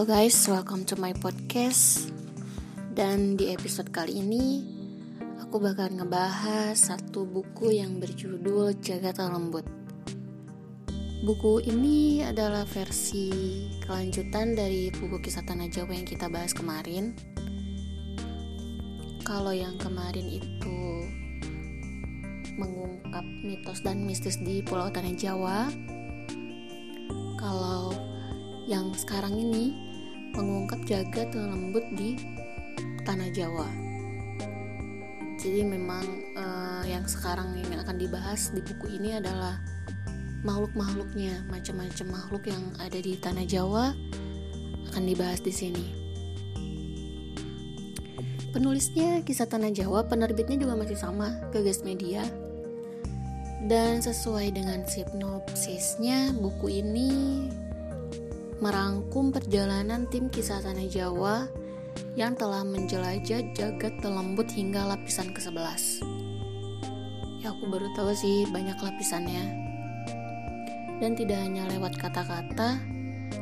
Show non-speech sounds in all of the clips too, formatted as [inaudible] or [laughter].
Halo guys, welcome to my podcast. Dan di episode kali ini aku bakal ngebahas satu buku yang berjudul Jagat Lembut. Buku ini adalah versi kelanjutan dari buku kisah Tanah Jawa yang kita bahas kemarin. Kalau yang kemarin itu mengungkap mitos dan mistis di Pulau Tanah Jawa, kalau yang sekarang ini mengungkap jagat lembut di tanah Jawa. Jadi memang uh, yang sekarang yang akan dibahas di buku ini adalah makhluk-makhluknya, macam-macam makhluk yang ada di tanah Jawa akan dibahas di sini. Penulisnya kisah tanah Jawa, penerbitnya juga masih sama, Gagas Media. Dan sesuai dengan sinopsisnya, buku ini merangkum perjalanan tim kisah tanah Jawa yang telah menjelajah jagat telembut hingga lapisan ke-11. Ya aku baru tahu sih banyak lapisannya. Dan tidak hanya lewat kata-kata,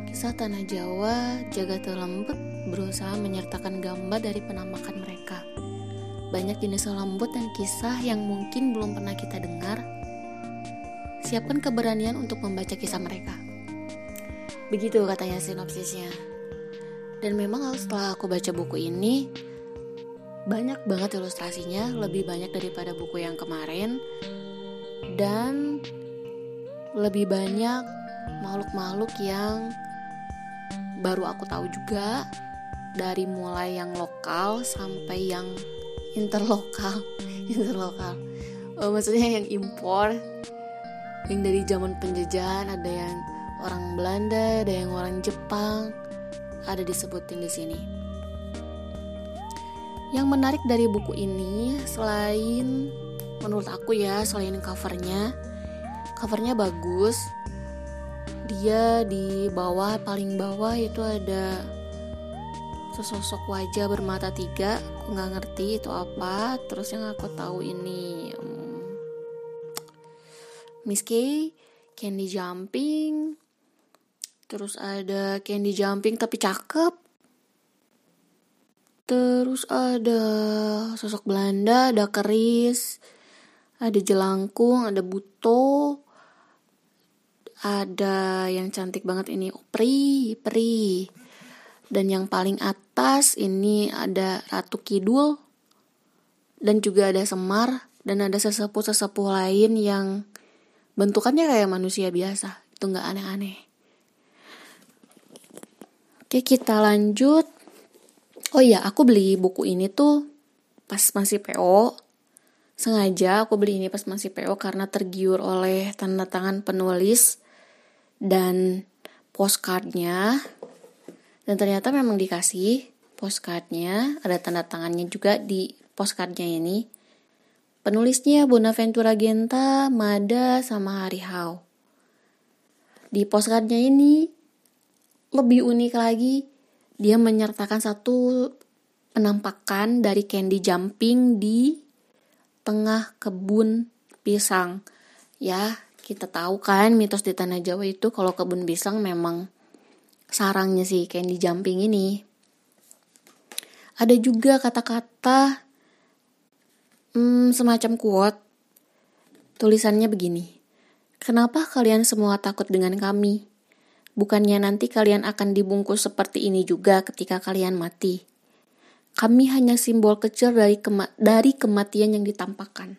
kisah tanah Jawa jagat telembut berusaha menyertakan gambar dari penampakan mereka. Banyak jenis lembut dan kisah yang mungkin belum pernah kita dengar. Siapkan keberanian untuk membaca kisah mereka. Begitu katanya sinopsisnya. Dan memang setelah aku baca buku ini, banyak banget ilustrasinya, lebih banyak daripada buku yang kemarin. Dan lebih banyak makhluk-makhluk yang baru aku tahu juga dari mulai yang lokal sampai yang interlokal [laughs] interlokal oh, maksudnya yang impor yang dari zaman penjajahan ada yang orang Belanda, ada yang orang Jepang, ada disebutin di sini. Yang menarik dari buku ini selain menurut aku ya, selain covernya, covernya bagus. Dia di bawah paling bawah itu ada sesosok wajah bermata tiga. Aku nggak ngerti itu apa. Terus yang aku tahu ini um, Miss K, Candy Jumping, Terus ada Candy Jumping tapi cakep. Terus ada sosok Belanda, ada keris, ada jelangkung, ada buto, ada yang cantik banget ini Pri, Pri. Dan yang paling atas ini ada Ratu Kidul dan juga ada Semar dan ada sesepuh-sesepuh lain yang bentukannya kayak manusia biasa. Itu nggak aneh-aneh. Oke kita lanjut. Oh iya aku beli buku ini tuh pas masih PO Sengaja aku beli ini pas masih PO karena tergiur oleh tanda tangan penulis dan postcardnya. Dan ternyata memang dikasih postcardnya. Ada tanda tangannya juga di postcardnya ini. Penulisnya Bonaventura Genta, Mada, sama Harihau di postcardnya ini lebih unik lagi, dia menyertakan satu penampakan dari Candy Jumping di tengah kebun pisang. Ya, kita tahu kan mitos di tanah Jawa itu kalau kebun pisang memang sarangnya si Candy Jumping ini. Ada juga kata-kata hmm, semacam quote. Tulisannya begini. Kenapa kalian semua takut dengan kami? Bukannya nanti kalian akan dibungkus seperti ini juga ketika kalian mati. Kami hanya simbol kecil dari kema dari kematian yang ditampakkan.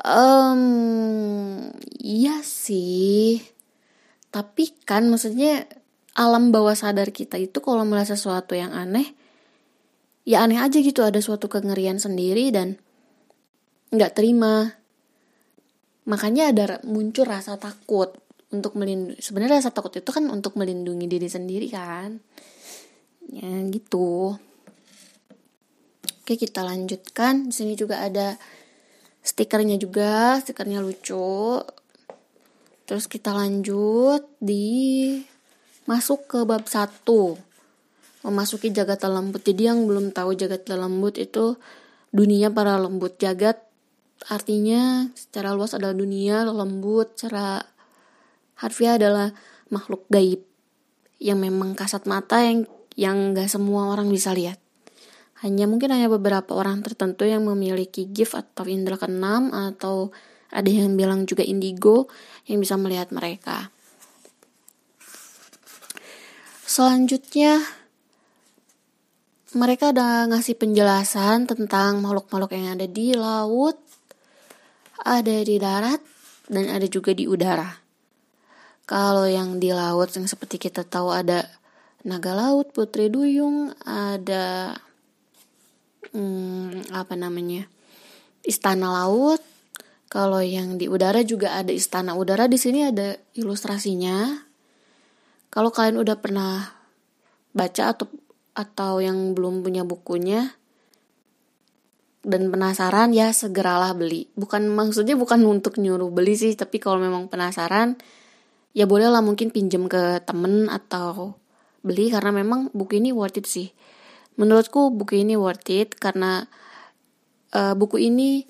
Um, iya sih. Tapi kan maksudnya alam bawah sadar kita itu kalau melihat sesuatu yang aneh, ya aneh aja gitu ada suatu kengerian sendiri dan nggak terima. Makanya ada muncul rasa takut untuk melindungi sebenarnya rasa takut itu kan untuk melindungi diri sendiri kan. Ya gitu. Oke kita lanjutkan. Di sini juga ada stikernya juga stikernya lucu. Terus kita lanjut di masuk ke bab satu. Memasuki jagat lembut. Jadi yang belum tahu jagat lembut itu dunia para lembut. Jagat artinya secara luas adalah dunia lembut secara harfiah adalah makhluk gaib yang memang kasat mata yang yang gak semua orang bisa lihat. Hanya mungkin hanya beberapa orang tertentu yang memiliki gift atau indera keenam atau ada yang bilang juga indigo yang bisa melihat mereka. Selanjutnya mereka ada ngasih penjelasan tentang makhluk-makhluk yang ada di laut, ada di darat, dan ada juga di udara. Kalau yang di laut yang seperti kita tahu ada naga laut, putri duyung, ada hmm, apa namanya istana laut. Kalau yang di udara juga ada istana udara. Di sini ada ilustrasinya. Kalau kalian udah pernah baca atau atau yang belum punya bukunya dan penasaran ya segeralah beli. Bukan maksudnya bukan untuk nyuruh beli sih tapi kalau memang penasaran ya bolehlah mungkin pinjem ke temen atau beli karena memang buku ini worth it sih Menurutku buku ini worth it karena uh, buku ini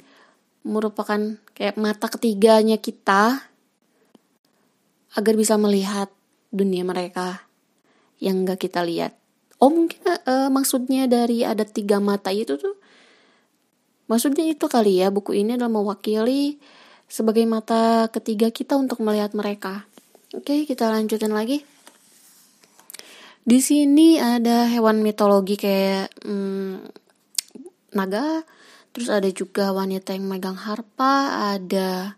merupakan kayak mata ketiganya kita agar bisa melihat dunia mereka yang gak kita lihat. Oh mungkin uh, maksudnya dari ada tiga mata itu tuh maksudnya itu kali ya buku ini adalah mewakili sebagai mata ketiga kita untuk melihat mereka. Oke kita lanjutin lagi. Di sini ada hewan mitologi kayak hmm, naga, terus ada juga wanita yang megang harpa, ada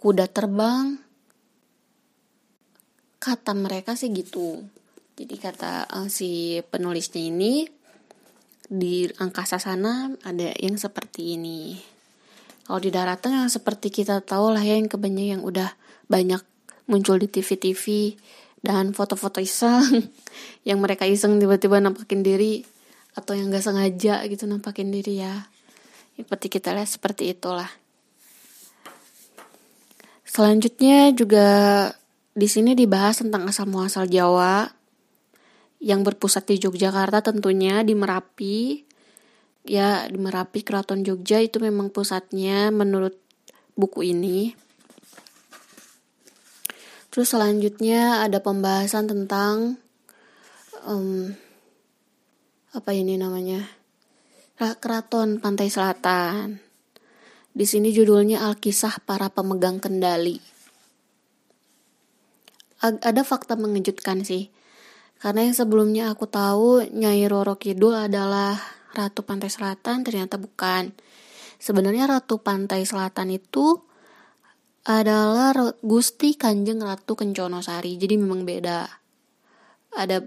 kuda terbang. Kata mereka sih gitu. Jadi kata uh, si penulisnya ini di angkasa sana ada yang seperti ini. Kalau di daratan yang seperti kita tahu lah ya yang kebanyakan yang udah banyak muncul di TV-TV dan foto-foto iseng [laughs] yang mereka iseng tiba-tiba nampakin diri atau yang gak sengaja gitu nampakin diri ya. Seperti kita lihat seperti itulah. Selanjutnya juga di sini dibahas tentang asal muasal Jawa yang berpusat di Yogyakarta tentunya di Merapi. Ya di Merapi Keraton Jogja itu memang pusatnya menurut buku ini Terus selanjutnya ada pembahasan tentang um, apa ini namanya Keraton Pantai Selatan. Di sini judulnya Alkisah para pemegang kendali. Ada fakta mengejutkan sih. Karena yang sebelumnya aku tahu Nyai Roro Kidul adalah Ratu Pantai Selatan, ternyata bukan. Sebenarnya Ratu Pantai Selatan itu adalah Gusti Kanjeng Ratu Kencono Sari. Jadi memang beda. Ada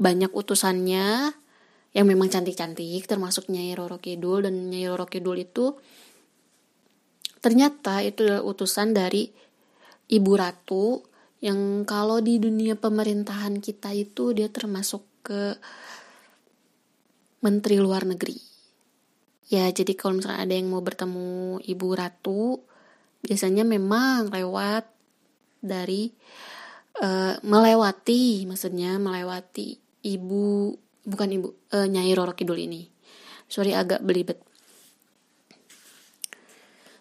banyak utusannya yang memang cantik-cantik termasuk Nyai Roro Kidul dan Nyai Roro Kidul itu ternyata itu adalah utusan dari Ibu Ratu yang kalau di dunia pemerintahan kita itu dia termasuk ke menteri luar negeri. Ya, jadi kalau misalnya ada yang mau bertemu Ibu Ratu, biasanya memang lewat dari uh, melewati maksudnya melewati ibu bukan ibu uh, Nyai Roro Kidul ini. Sorry agak belibet.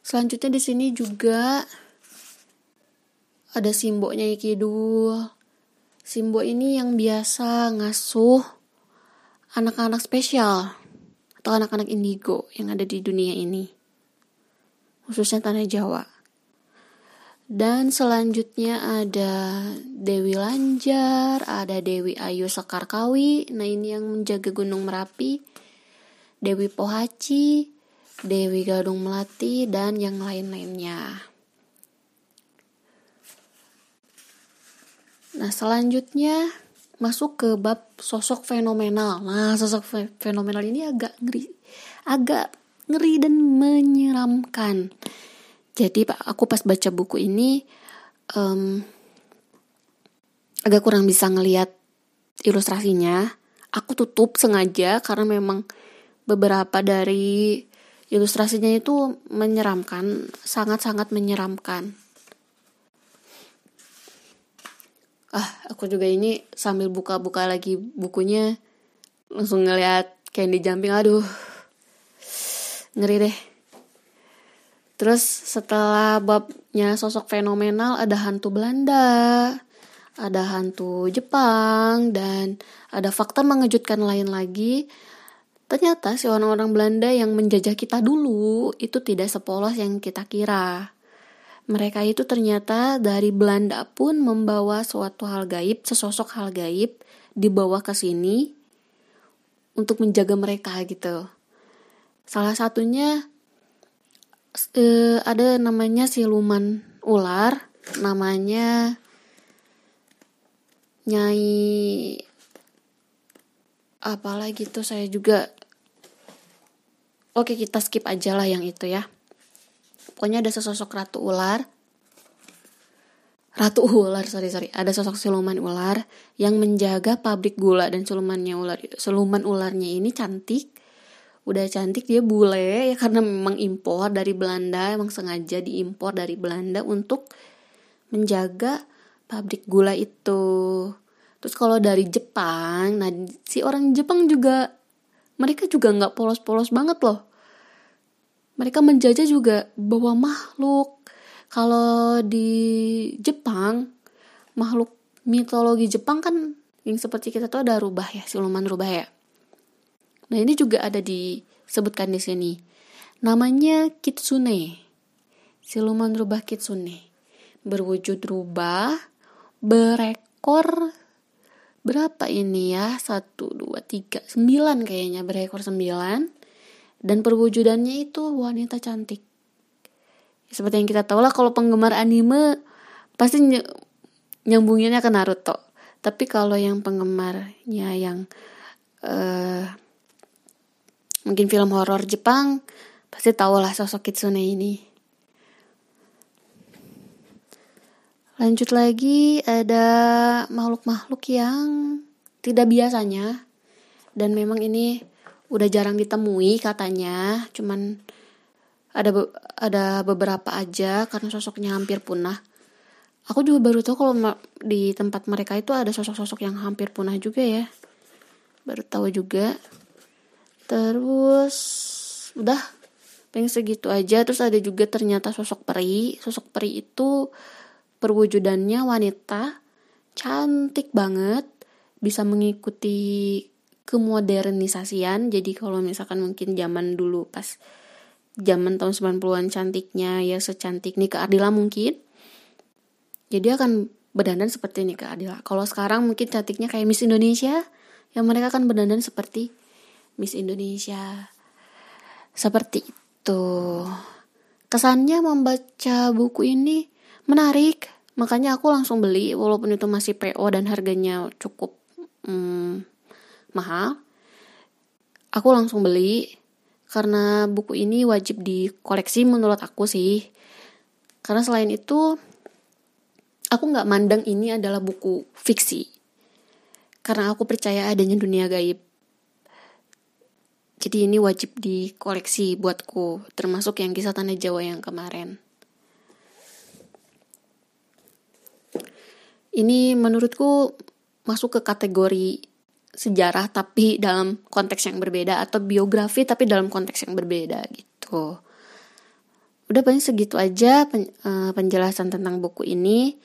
Selanjutnya di sini juga ada simbok Nyai Kidul. Simbok ini yang biasa ngasuh anak-anak spesial atau anak-anak indigo yang ada di dunia ini khususnya tanah Jawa. Dan selanjutnya ada Dewi Lanjar, ada Dewi Ayu Sekarkawi, nah ini yang menjaga Gunung Merapi, Dewi Pohaci, Dewi Gadung Melati, dan yang lain-lainnya. Nah selanjutnya masuk ke bab sosok fenomenal. Nah sosok fenomenal ini agak ngeri, agak ngeri dan menyeramkan. Jadi pak aku pas baca buku ini um, agak kurang bisa ngelihat ilustrasinya. Aku tutup sengaja karena memang beberapa dari ilustrasinya itu menyeramkan, sangat-sangat menyeramkan. Ah, aku juga ini sambil buka-buka lagi bukunya langsung ngeliat Candy Jumping, aduh ngeri deh terus setelah babnya sosok fenomenal ada hantu Belanda ada hantu Jepang dan ada fakta mengejutkan lain lagi. Ternyata si orang-orang Belanda yang menjajah kita dulu itu tidak sepolos yang kita kira. Mereka itu ternyata dari Belanda pun membawa suatu hal gaib, sesosok hal gaib dibawa ke sini untuk menjaga mereka gitu. Salah satunya uh, ada namanya siluman ular, namanya Nyai apalagi tuh saya juga Oke kita skip aja lah yang itu ya. Pokoknya ada sesosok ratu ular. Ratu ular, sorry sorry. Ada sosok siluman ular yang menjaga pabrik gula dan silumannya ular. Siluman ularnya ini cantik. Udah cantik dia bule ya karena memang impor dari Belanda, emang sengaja diimpor dari Belanda untuk menjaga pabrik gula itu. Terus kalau dari Jepang, nah si orang Jepang juga mereka juga nggak polos-polos banget loh. Mereka menjajah juga bawa makhluk. Kalau di Jepang, makhluk mitologi Jepang kan yang seperti kita tuh ada rubah ya, siluman rubah ya. Nah ini juga ada disebutkan di sini. Namanya kitsune. Siluman rubah kitsune. Berwujud rubah, berekor berapa ini ya satu dua tiga sembilan kayaknya berekor sembilan dan perwujudannya itu wanita cantik seperti yang kita tahu lah kalau penggemar anime pasti ny nyambunginnya ke Naruto tapi kalau yang penggemarnya yang uh, mungkin film horor Jepang pasti tahu lah sosok Kitsune ini Lanjut lagi ada makhluk-makhluk yang tidak biasanya dan memang ini udah jarang ditemui katanya, cuman ada be ada beberapa aja karena sosoknya hampir punah. Aku juga baru tahu kalau di tempat mereka itu ada sosok-sosok yang hampir punah juga ya. Baru tahu juga. Terus udah pengen segitu aja. Terus ada juga ternyata sosok peri. Sosok peri itu perwujudannya wanita cantik banget bisa mengikuti kemodernisasian. Jadi kalau misalkan mungkin zaman dulu pas zaman tahun 90-an cantiknya ya secantik Nika Ardila mungkin jadi akan berdandan seperti Nika Ardila. Kalau sekarang mungkin cantiknya kayak Miss Indonesia yang mereka akan berdandan seperti Miss Indonesia. Seperti itu. Kesannya membaca buku ini menarik. Makanya aku langsung beli walaupun itu masih PO dan harganya cukup hmm, mahal. Aku langsung beli karena buku ini wajib dikoleksi menurut aku sih. Karena selain itu aku nggak mandang ini adalah buku fiksi. Karena aku percaya adanya dunia gaib jadi ini wajib dikoleksi buatku termasuk yang kisah tanah Jawa yang kemarin ini menurutku masuk ke kategori sejarah tapi dalam konteks yang berbeda atau biografi tapi dalam konteks yang berbeda gitu. Udah paling segitu aja uh, penjelasan tentang buku ini,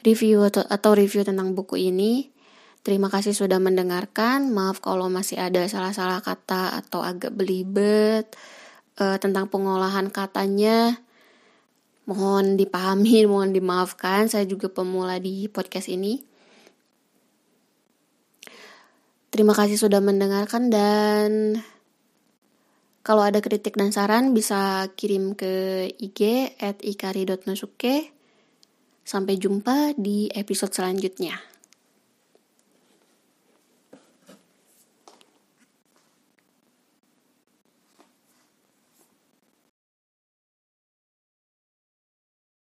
review atau, atau review tentang buku ini. Terima kasih sudah mendengarkan. Maaf kalau masih ada salah-salah kata atau agak belibet uh, tentang pengolahan katanya mohon dipahami, [laughs] mohon dimaafkan. Saya juga pemula di podcast ini. Terima kasih sudah mendengarkan dan kalau ada kritik dan saran bisa kirim ke IG at ikari.nosuke. Sampai jumpa di episode selanjutnya.